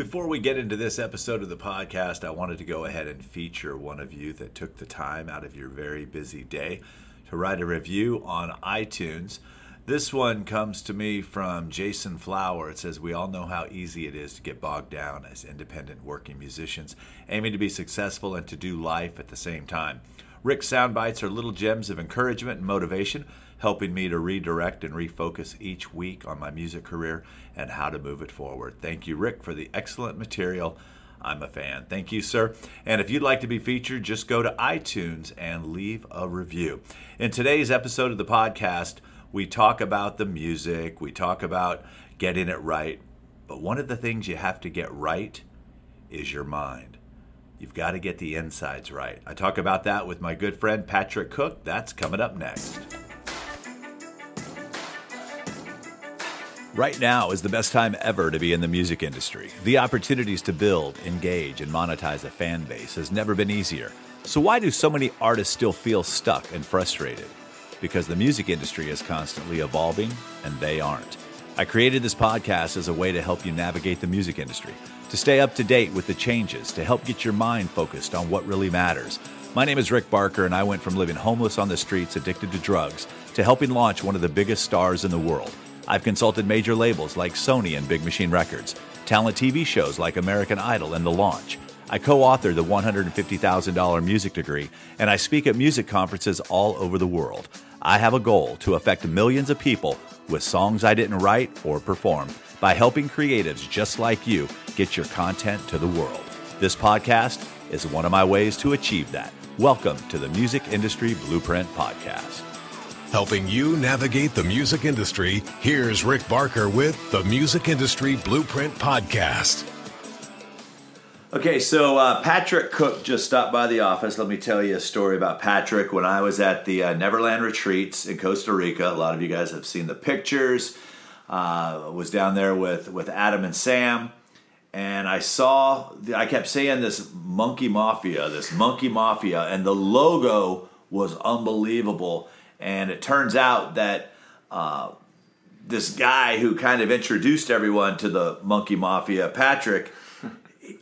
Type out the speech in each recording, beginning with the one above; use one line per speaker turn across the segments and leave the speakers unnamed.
Before we get into this episode of the podcast, I wanted to go ahead and feature one of you that took the time out of your very busy day to write a review on iTunes. This one comes to me from Jason Flower. It says, We all know how easy it is to get bogged down as independent working musicians, aiming to be successful and to do life at the same time. Rick's sound bites are little gems of encouragement and motivation, helping me to redirect and refocus each week on my music career and how to move it forward. Thank you, Rick, for the excellent material. I'm a fan. Thank you, sir. And if you'd like to be featured, just go to iTunes and leave a review. In today's episode of the podcast, we talk about the music, we talk about getting it right. But one of the things you have to get right is your mind. You've got to get the insides right. I talk about that with my good friend Patrick Cooke. That's coming up next. Right now is the best time ever to be in the music industry. The opportunities to build, engage, and monetize a fan base has never been easier. So, why do so many artists still feel stuck and frustrated? Because the music industry is constantly evolving and they aren't. I created this podcast as a way to help you navigate the music industry to stay up to date with the changes, to help get your mind focused on what really matters. My name is Rick Barker, and I went from living homeless on the streets, addicted to drugs, to helping launch one of the biggest stars in the world. I've consulted major labels like Sony and Big Machine Records, talent TV shows like American Idol and The Launch. I co authored the $150,000 music degree, and I speak at music conferences all over the world. I have a goal to affect millions of people with songs I didn't write or perform by helping creatives just like you get your content to the world. This podcast is one of my ways to achieve that. Welcome to the Music Industry Blueprint Podcast.
Helping you navigate the music industry, here's Rick Barker with the Music Industry Blueprint Podcast.
Okay, so uh, Patrick Cooke just stopped by the office. Let me tell you a story about Patrick. When I was at the uh, Neverland Retreats in Costa Rica, a lot of you guys have seen the pictures. Uh, was down there with with Adam and Sam, and I saw. I kept saying this Monkey Mafia, this Monkey Mafia, and the logo was unbelievable. And it turns out that uh, this guy who kind of introduced everyone to the Monkey Mafia, Patrick.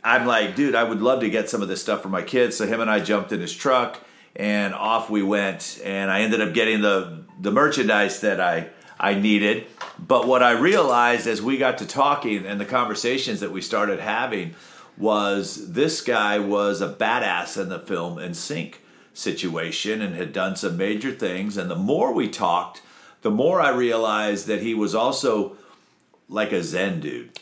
I'm like, dude, I would love to get some of this stuff for my kids. So him and I jumped in his truck and off we went. And I ended up getting the the merchandise that I I needed. But what I realized as we got to talking and the conversations that we started having was this guy was a badass in the film and sync situation and had done some major things. And the more we talked, the more I realized that he was also like a Zen dude,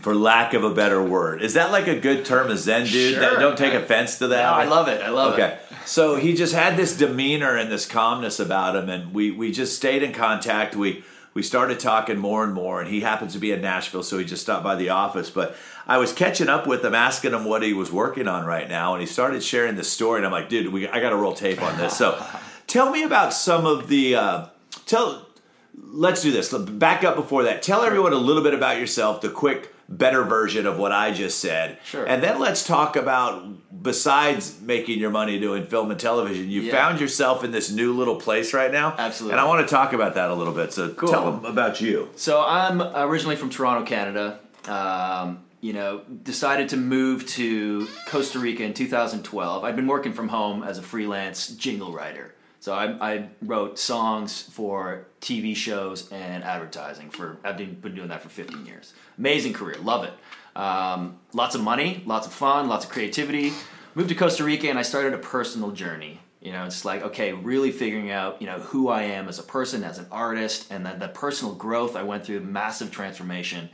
for lack of a better word. Is that like a good term, a Zen dude?
Sure.
Don't take offense to that.
No, I love it. I love
okay.
it. Okay.
so he just had this demeanor and this calmness about him, and we we just stayed in contact. We we started talking more and more, and he happens to be in Nashville, so he just stopped by the office. But I was catching up with him, asking him what he was working on right now, and he started sharing this story, and I'm like, dude, we, I got to roll tape on this. So tell me about some of the uh, tell. Let's do this. Back up before that. Tell everyone a little bit about yourself. The quick better version of what I just said.
Sure.
And then let's talk about besides making your money doing film and television, you
Yeah.
found yourself in this new little place right now.
Absolutely.
And I want to talk about that a little bit. So
Cool.
tell them about you.
So I'm originally from Toronto, Canada. Um, you know, decided to move to Costa Rica in 2012. I'd been working from home as a freelance jingle writer. So I, I wrote songs for TV shows and advertising for. I've been, doing that for 15 years. Amazing career, love it. Um, lots of money, lots of fun, lots of creativity. Moved to Costa Rica and I started a personal journey. You know, it's like okay, really figuring out you know who I am as a person, as an artist, and then the personal growth I went through, massive transformation.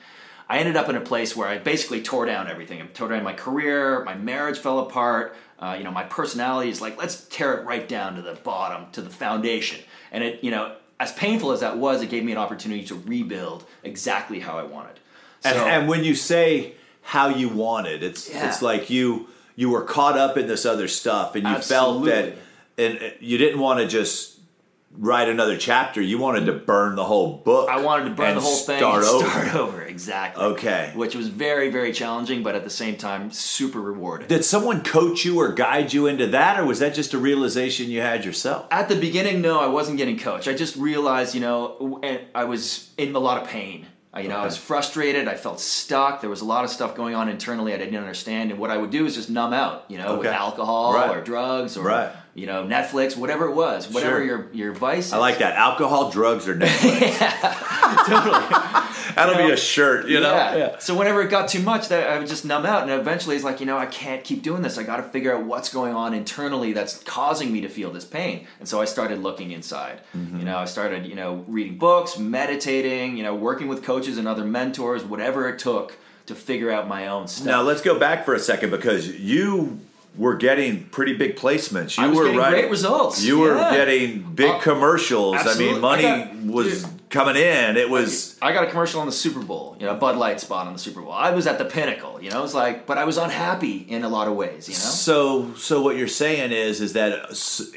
I ended up in a place where I basically tore down everything. I tore down my career, my marriage fell apart. Uh, you know, my personality is like, let's tear it right down to the bottom, to the foundation. And it, you know, as painful as that was, it gave me an opportunity to rebuild exactly how I wanted.
And,
So-
and when you say how you wanted, it's
Yeah.
it's like you you were caught up in this other stuff, and you felt that, and uh, you didn't want to just write another chapter. You wanted to burn the whole book.
I wanted to burn the whole thing
Start
and
over.
start over. Exactly.
Okay.
Which was very, very challenging, but at the same time, super rewarding.
Did someone coach you or guide you into that, or was that just a realization you had yourself?
At the beginning, no, I wasn't getting coached. I just realized, you know, I was in a lot of pain. You know, I was frustrated. I felt stuck. There was a lot of stuff going on internally I didn't understand. And what I would do is just numb out, you know, with alcohol
Right.
or drugs or
Right.
You know Netflix, whatever it was, whatever
Sure.
your your vice.
I like that. Alcohol, drugs, or Netflix. yeah, Totally. That'll
You know?
be a shirt, you know?
Yeah. So whenever it got too much, that I would just numb out, and eventually it's like, you know, I can't keep doing this. I got to figure out what's going on internally that's causing me to feel this pain. And so I started looking inside.
Mm-hmm.
You know, I started, you know, reading books, meditating, you know, working with coaches and other mentors, whatever it took to figure out my own stuff.
Now let's go back for a second because you were getting pretty big placements. You were
getting
writing,
great results.
You were getting big
Uh,
commercials. I mean, money
I got-
was
dude.
coming in. It was
I got a commercial on the Super Bowl, you know, a Bud Light spot on the Super Bowl. I was at the pinnacle, you know. It was like, but I was unhappy in a lot of ways, you know.
so. So what you're saying is, is that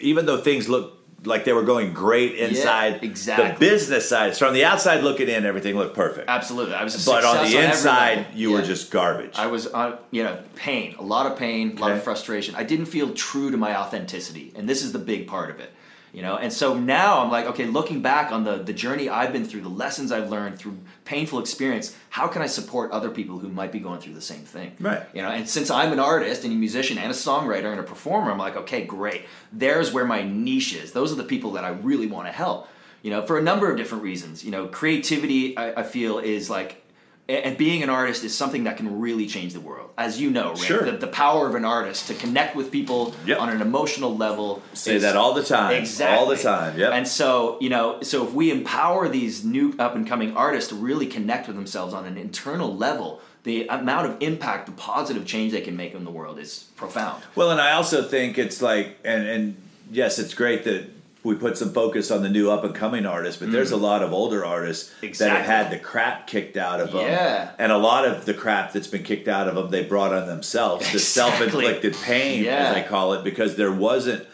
even though things look like they were going great inside
exactly.
the business side, So from the outside looking in, everything looked perfect.
Absolutely, I was.
But on the
every
inside, you were just garbage.
I was, uh, you know, pain, a lot of pain, a lot of frustration. I didn't feel true to my authenticity, and this is the big part of it, you know. And so now I'm like, okay, looking back on the the journey I've been through, the lessons I've learned through painful experience, how can I support other people who might be going through the same thing?
Right.
You know, and since I'm an artist and a musician and a songwriter and a performer, I'm like, okay, great. There's where my niche is. Those are the people that I really want to help. You know, for a number of different reasons. You know, creativity, I, I feel, is like, and being an artist is something that can really change the world. As you know, Rick,
Sure.
the, the power of an artist to connect with people
Yep.
on an emotional level.
Say
is-
that all the time.
Exactly.
All the time. Yep.
And so, you know, so if we empower these new up and coming artists to really connect with themselves on an internal level, the amount of impact, the positive change they can make in the world is profound.
Well, and I also think it's like, and and yes, it's great that we put some focus on the new up and coming artists, but there's a lot of older artists that have
Mm.
Had the crap kicked out of them.
Yeah.
And a lot of the crap that's been kicked out of them, they brought on themselves. The self-inflicted pain,
Yeah.
as I call it, because there wasn't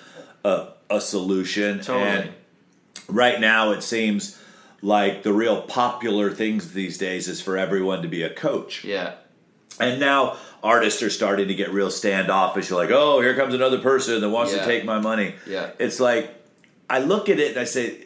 a, a solution.
Totally.
And right now, it seems like the real popular things these days is for everyone to be a coach.
Yeah.
And now artists are starting to get real standoffish. You're like, oh, here comes another person that wants
Yeah.
to take my money.
Yeah.
It's like, I look at it and I say,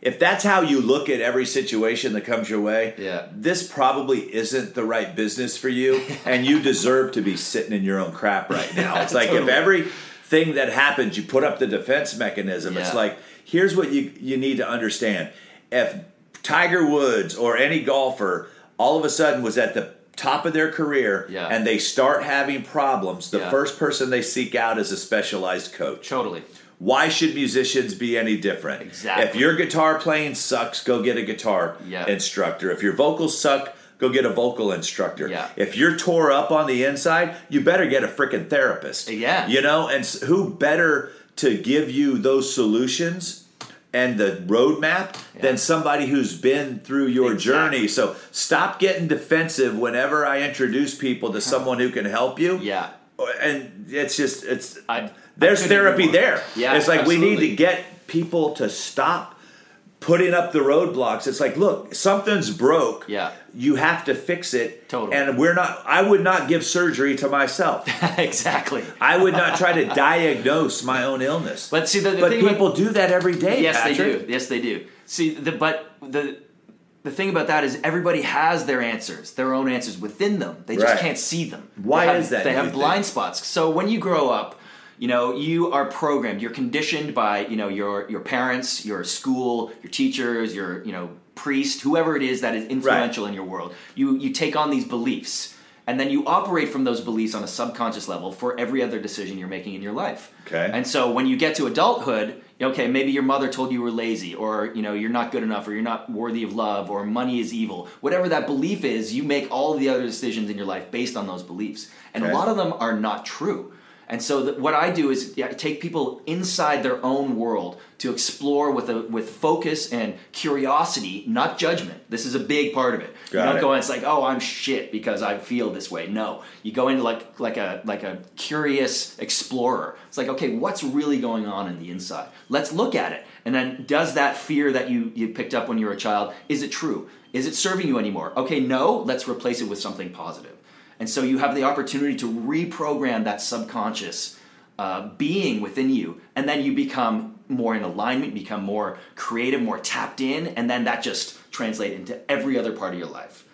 if that's how you look at every situation that comes your way,
Yeah.
this probably isn't the right business for you, and you deserve to be sitting in your own crap right now. It's like if
Totally.
everything that happens, you put up the defense mechanism. It's like, here's what you you need to understand: if Tiger Woods or any golfer all of a sudden was at the top of their career
Yeah.
and they start having problems, the
Yeah.
first person they seek out is a specialized coach.
Totally.
Why should musicians be any different?
Exactly.
If your guitar playing sucks, go get a guitar
Yeah.
instructor. If your vocals suck, go get a vocal instructor.
Yeah.
If you're tore up on the inside, you better get a freaking therapist.
Uh, yeah.
You know, and who better to give you those solutions and the roadmap than somebody who's been through your
Exactly.
journey. So stop getting defensive whenever I introduce people to someone who can help you.
Yeah.
And it's just it's
I-
there's therapy there.
Yeah,
it's like we need to get people to stop putting up the roadblocks. It's like, look, something's broke.
Yeah.
You have to fix it.
Totally.
And we're not I would not give surgery to myself.
exactly.
I would not try to diagnose my own illness.
But see, the, the
but
thing
people
about,
do that every day.
yes, they do. Yes, they do. See, the but the the thing about that is everybody has their answers, their own answers within them. They just
Right.
can't see them.
Why
have-
is that,
They have blind
think?
spots. So when you grow up, you know you are programmed. You're conditioned by you know your your parents, your school, your teachers, your you know priest, whoever it is that is influential in your world. You you take on these beliefs. And then you operate from those beliefs on a subconscious level for every other decision you're making in your life.
Okay.
And so when you get to adulthood, okay, maybe your mother told you you were lazy, or you know you're not good enough, or you're not worthy of love, or money is evil. Whatever that belief is, you make all the other decisions in your life based on those beliefs, and
Okay.
a lot of them are not true. And so th- what I do is yeah, take people inside their own world to explore with a with focus and curiosity, not judgment. This is a big part of it.
Got
you don't
it.
go in, it's like, oh, I'm shit because I feel this way. No, you go into like like a like a curious explorer. It's like, okay, what's really going on in the inside? Let's look at it. And then, does that fear that you you picked up when you were a child is it true? Is it serving you anymore? Okay, no. Let's replace it with something positive. And so you have the opportunity to reprogram that subconscious uh, being within you, and then you become more in alignment, become more creative, more tapped in, and then that just translates into every other part of your life.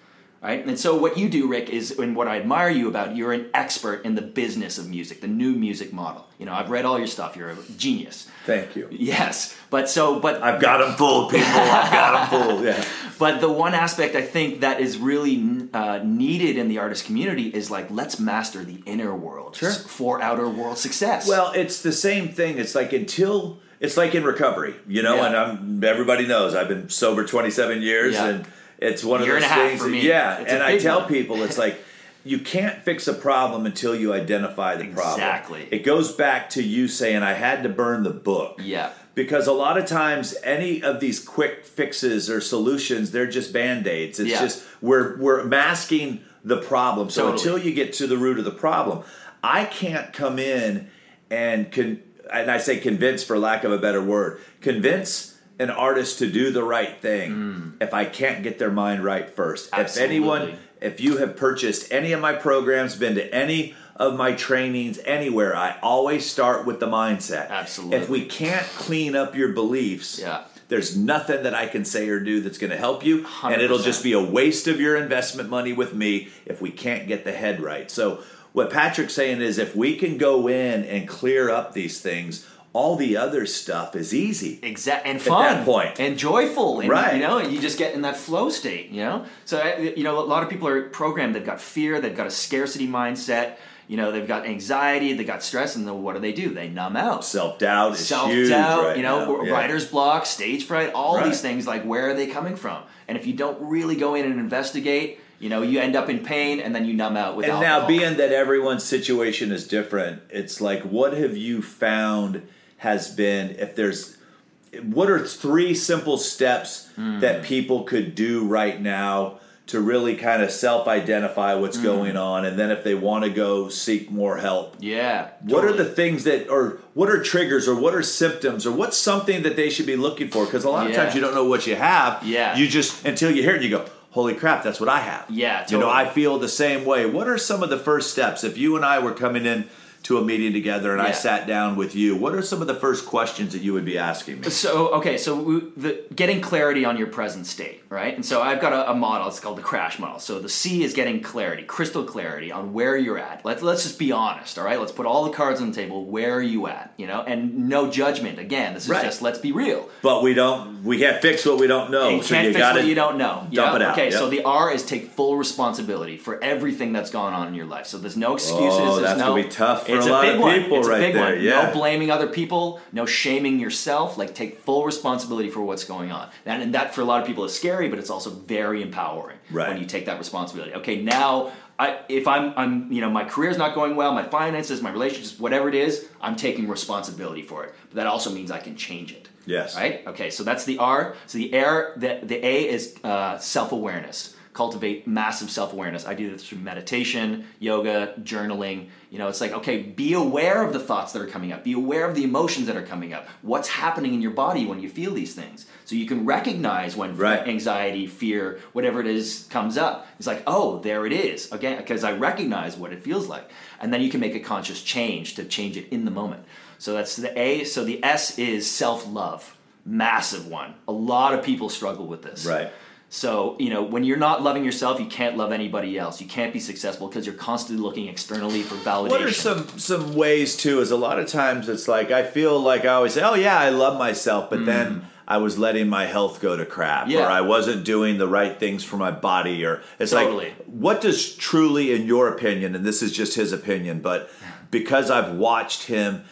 Right? And so what you do, Rick, is and what I admire you about, you're an expert in the business of music, the new music model. You know, I've read all your stuff. You're a genius.
Thank you.
Yes, but so, but
I've got them full, people. I've got them full. Yeah.
but the one aspect I think that is really uh, needed in the artist community is like let's master the inner world
Sure.
for outer world success.
Well, it's the same thing. It's like until it's like in recovery, you know.
Yeah.
And I'm everybody knows I've been sober 27 years,
Yeah.
and it's one
Year
of those things.
for
that-
me.
Yeah,
It's
and I tell
one.
people it's like you can't fix a problem until you identify the problem.
Exactly.
It goes back to you saying I had to burn the book.
Yeah.
Because a lot of times, any of these quick fixes or solutions, they're just band aids. It's
Yeah.
just we're we're masking the problem. So
Totally.
until you get to the root of the problem, I can't come in and con- and I say convince for lack of a better word, convince an artist to do the right thing mm. if I can't get their mind right first.
Absolutely.
If anyone, if you have purchased any of my programs, been to any of my trainings anywhere, I always start with the mindset.
Absolutely.
If we can't clean up your beliefs,
Yeah.
there's nothing that I can say or do that's going to help you, and it'll just be a waste of your investment money with me if we can't get the head right. So what Patrick's saying is if we can go in and clear up these things, all the other stuff is easy.
exact and
At
fun
that point.
and joyful and
Right.
you know you just get in that flow state you know so uh, you know a lot of people are programmed they've got fear they've got a scarcity mindset you know they've got anxiety they've got stress and then what do they do they numb out
Self doubt is
self doubt,
right
you know,
now. Yeah.
writer's block, stage fright, all
Right.
these things. Like, where are they coming from? And if you don't really go in and investigate, you know, you end up in pain, and then you numb out with
And
alcohol.
now, being that everyone's situation is different, it's like, what have you found has been, if there's, what are three simple steps
Hmm.
that people could do right now to really kind of self identify what's
Hmm.
going on? And then if they want to go seek more help,
yeah,
what are the things that, or what are triggers, or what are symptoms, or what's something that they should be looking for? Because a lot of times you don't know what you have.
Yeah.
You just, until you hear it, you go, holy crap, that's what I have.
Yeah,
You know. I feel the same way. What are some of the first steps? If you and I were coming in to a meeting together and I sat down with you, what are some of the first questions that you would be asking me?
So okay, so we, the, getting clarity on your present state, right? And so I've got a, a model. It's called the crash model. So the C is getting clarity, crystal clarity on where you're at. Let's let's just be honest, all right? Let's put all the cards on the table. Where are you at? You know, and no judgment. Again, this is
Right.
just let's be real.
But we don't, we can't fix what we don't know.
you
so
can't
you
fix what you don't know.
dump
Yeah?
it out,
Okay,
yeah.
so the R is take full responsibility for everything that's gone on in your life. So there's no excuses.
Oh,
there's
that's
no,
gonna be tough
it's
a lot
big
of
one.
people
it's a big
there,
one.
yeah.
No blaming other people. No shaming yourself. Like take full responsibility for what's going on. And, and that for a lot of people is scary, but it's also very empowering
Right.
when you take that responsibility. Okay, now. I, if I'm, I'm, you know, my career's not going well, my finances, my relationships, whatever it is, I'm taking responsibility for it. But that also means I can change it.
Yes.
Right? Okay, so that's the R. So the R, the, the A is uh, self awareness. Cultivate massive self awareness. I do this through meditation, yoga, journaling. You know, it's like, okay, be aware of the thoughts that are coming up, be aware of the emotions that are coming up. What's happening in your body when you feel these things? So you can recognize when
Right.
anxiety, fear, whatever it is comes up. It's like, oh, there it is. Again, because I recognize what it feels like. And then you can make a conscious change to change it in the moment. So that's the A. So the S is self love. Massive one. A lot of people struggle with this.
Right.
So, you know, when you're not loving yourself, you can't love anybody else. You can't be successful because you're constantly looking externally for validation.
What are some some ways too? Is a lot of times it's like I feel like I always say, "Oh yeah, I love myself," but then I was letting my health go to crap,
Mm. Yeah.
or I wasn't doing the right things for my body, or it's
Totally.
like, what does truly, in your opinion, and this is just his opinion, but because I've watched him,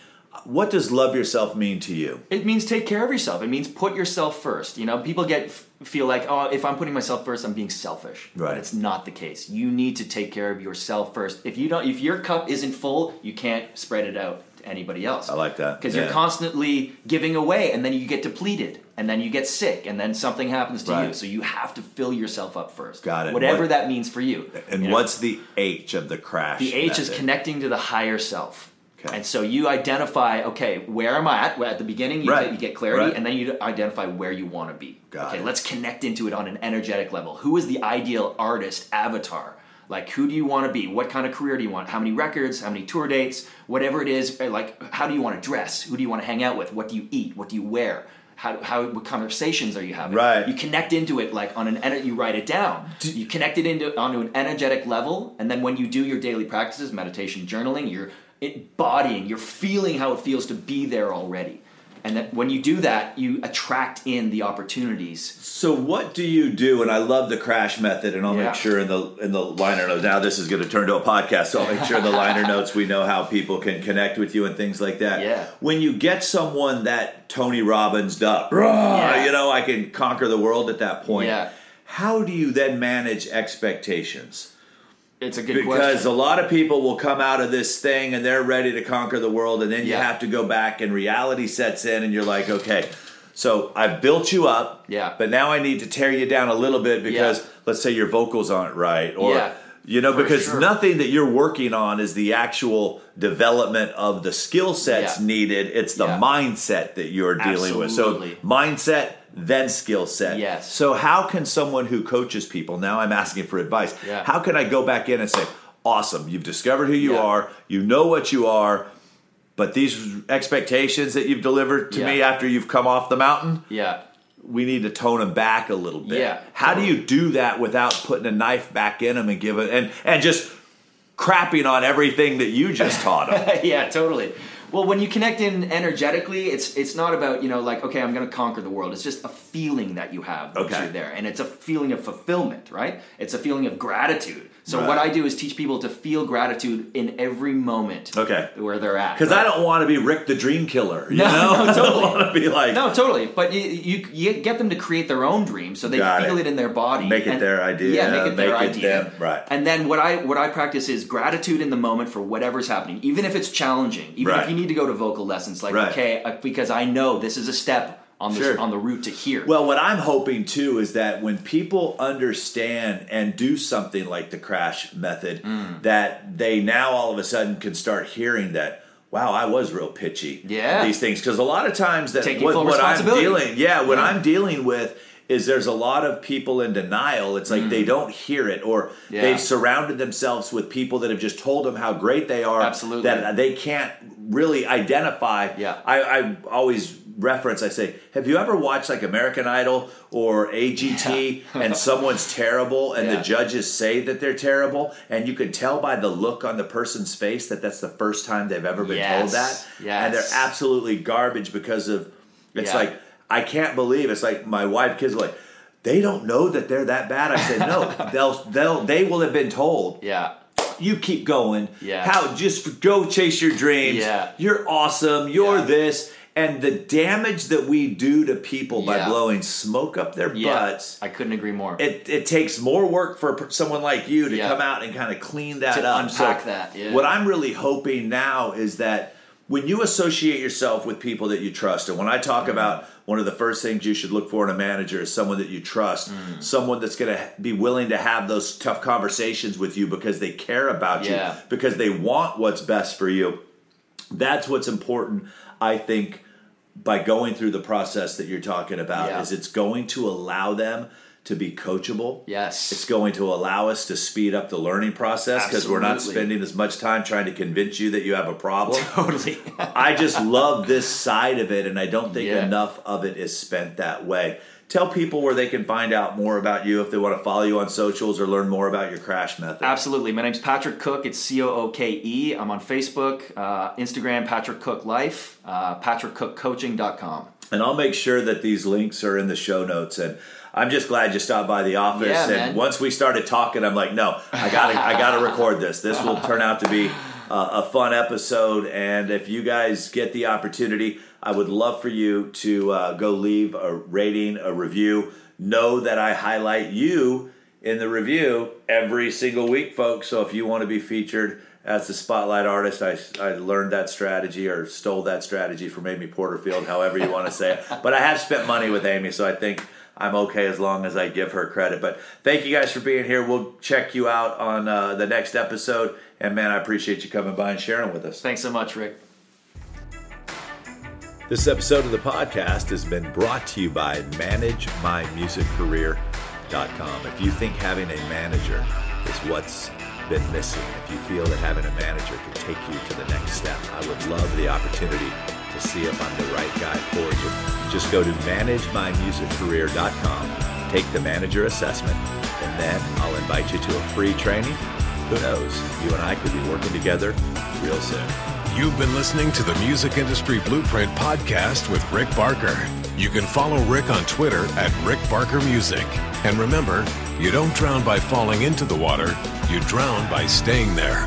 what does love yourself mean to you?
It means take care of yourself. It means put yourself first. You know, people get feel like, oh, if I'm putting myself first, I'm being selfish.
Right.
But it's not the case. You need to take care of yourself first. If you don't, if your cup isn't full, you can't spread it out to anybody else.
I like that.
because
Yeah.
you're constantly giving away, and then you get depleted, and then you get sick, and then something happens to you. So you have to fill yourself up first.
Got it.
Whatever
What-
that means for you.
And
You know?
what's the H of the crash?
The H is connecting to the higher self.
Okay.
And so you identify, okay, where am I at? Well, at the beginning, you,
Right.
get, you get clarity,
Right.
and then you identify where you want to be.
Got
okay,
it.
let's connect into it on an energetic level. Who is the ideal artist avatar Like, who do you want to be? What kind of career do you want? How many records? How many tour dates? Whatever it is, eh, like, how do you want to dress? Who do you want to hang out with? What do you eat? What do you wear? How, how what conversations are you having?
Right.
You connect into it like on an you write it down. you connect it into onto an energetic level, and then when you do your daily practices, meditation, journaling, you're embodying, you're feeling how it feels to be there already. And that when you do that, you attract in the opportunities.
So what do you do? And I love the crash method, and I'll
Yeah.
make sure in the in the liner notes. Now this is going to turn to a podcast, so I'll make sure in the liner notes we know how people can connect with you and things like that.
Yeah.
When you get someone that Tony Robbins up,
Yeah.
you know, I can conquer the world at that point.
Yeah.
How do you then manage expectations?
It's a good
because
question.
a lot of people will come out of this thing and they're ready to conquer the world and then you
Yeah.
have to go back and reality sets in and you're like okay so i've built you up
Yeah.
but now i need to tear you down a little bit because
Yeah.
let's say your vocals aren't right or
Yeah,
you know because
sure.
nothing that you're working on is the actual development of the skill sets needed it's the mindset that you're dealing with so mindset then skill set
Yes.
so how can someone who coaches people now i'm asking for advice
Yeah.
how can i go back in and say awesome you've discovered who you
Yeah.
are you know what you are but these expectations that you've delivered to
Yeah.
me after you've come off the mountain
yeah.
we need to tone them back a little bit
Yeah,
how do you do that without putting a knife back in them and giving and and just crapping on everything that you just taught them
yeah, totally. Well, when you connect in energetically, it's it's not about you know like okay, I'm going to conquer the world. It's just a feeling that you have once
Okay.
you're there, and it's a feeling of fulfillment, right? It's a feeling of gratitude. So
Right.
what I do is teach people to feel gratitude in every moment.
Okay.
where they're at.
because
right?
i don't want to be rick the dream killer you
No,
know
no,
i don't
totally.
want to be like
No, totally. But you, you you get them to create their own dream, so they
Got
feel
it.
it. in their body.
Make it their idea,
Yeah, make it their
it
idea.
them, right.
And then what I what I practice is gratitude in the moment for whatever's happening, even if it's challenging, even
Right.
if you need to go to vocal lessons. Like,
Right.
okay, uh, because I know this is a step on the
Sure.
on the route to here.
Well, what I'm hoping too is that when people understand and do something like the crash method,
Mm.
that they now all of a sudden can start hearing that. Wow, I was real pitchy.
Yeah.
these things because a lot of times that
Taking
what, what I'm dealing, yeah, what
Yeah.
I'm dealing with is there's a lot of people in denial. It's like they don't hear it, or
Mm. Yeah.
they've surrounded themselves with people that have just told them how great they are.
Absolutely.
that they can't really identify.
Yeah.
I, I always reference. I say, have you ever watched like American Idol or AGT, and someone's terrible, and the judges say that they're terrible, and you can tell by the look on the person's face that that's the first time they've ever been told that,
Yes.
and they're absolutely garbage because of. It's
Yeah.
like I can't believe it's like my wife kids are like. They don't know that they're that bad. I said no. they'll they'll they will have been told
yeah,
you keep going.
Yeah.
How just go chase your dreams.
Yeah.
You're awesome. You're
Yeah.
this. And the damage that we do to people by
Yeah.
blowing smoke up their
yeah.
butts,
I couldn't agree more.
it, it takes more work for someone like you to come out and kind of clean that
To
up.
unpack that, yeah.
What I'm really hoping now is that when you associate yourself with people that you trust, and when I talk
Mm-hmm.
about one of the first things you should look for in a manager is someone that you trust,
Mm.
someone that's going to be willing to have those tough conversations with you because they care about
Yeah.
you, because they want what's best for you. That's what's important, I think, by going through the process that you're talking about.
Yeah.
Is it's going to allow them to be coachable.
yes,
It's going to allow us to speed up the learning process because we're not spending as much time trying to convince you that you have a problem.
totally.
I just love this side of it, and I don't think
Yeah.
enough of it is spent that way. Tell people where they can find out more about you if they want to follow you on socials or learn more about your crash method.
Absolutely. My name's Patrick Cooke. It's C O O K E. I'm on Facebook, uh, Instagram, Patrick Cooke Life, uh, patrickcookecoaching.com.
And I'll make sure that these links are in the show notes. And I'm just glad you stopped by the office.
Yeah,
and
man.
once we started talking, I'm like, no, I gotta, I gotta record this. This will turn out to be uh, a fun episode. And if you guys get the opportunity, I would love for you to uh, go leave a rating, a review. Know that I highlight you in the review every single week, folks. So if you want to be featured as the spotlight artist, I, I learned that strategy or stole that strategy from Amy Porterfield, however you want to say it. But I have spent money with Amy, so I think I'm okay as long as I give her credit. But thank you guys for being here. We'll check you out on uh, the next episode. And man, I appreciate you coming by and sharing with us.
Thanks so much, Rick.
This episode of the podcast has been brought to you by ManageMyMusicCareer.com. If you think having a manager is what's been missing, if you feel that having a manager can take you to the next step, I would love the opportunity to see if I'm the right guy for you. Just go to managemymusiccareer.com, take the manager assessment, and then I'll invite you to a free training. Who knows? You and I could be working together real soon.
You've been listening to the Music Industry Blueprint podcast with Rick Barker. You can follow Rick on Twitter at Rick Barker Music. And remember, you don't drown by falling into the water, you drown by staying there.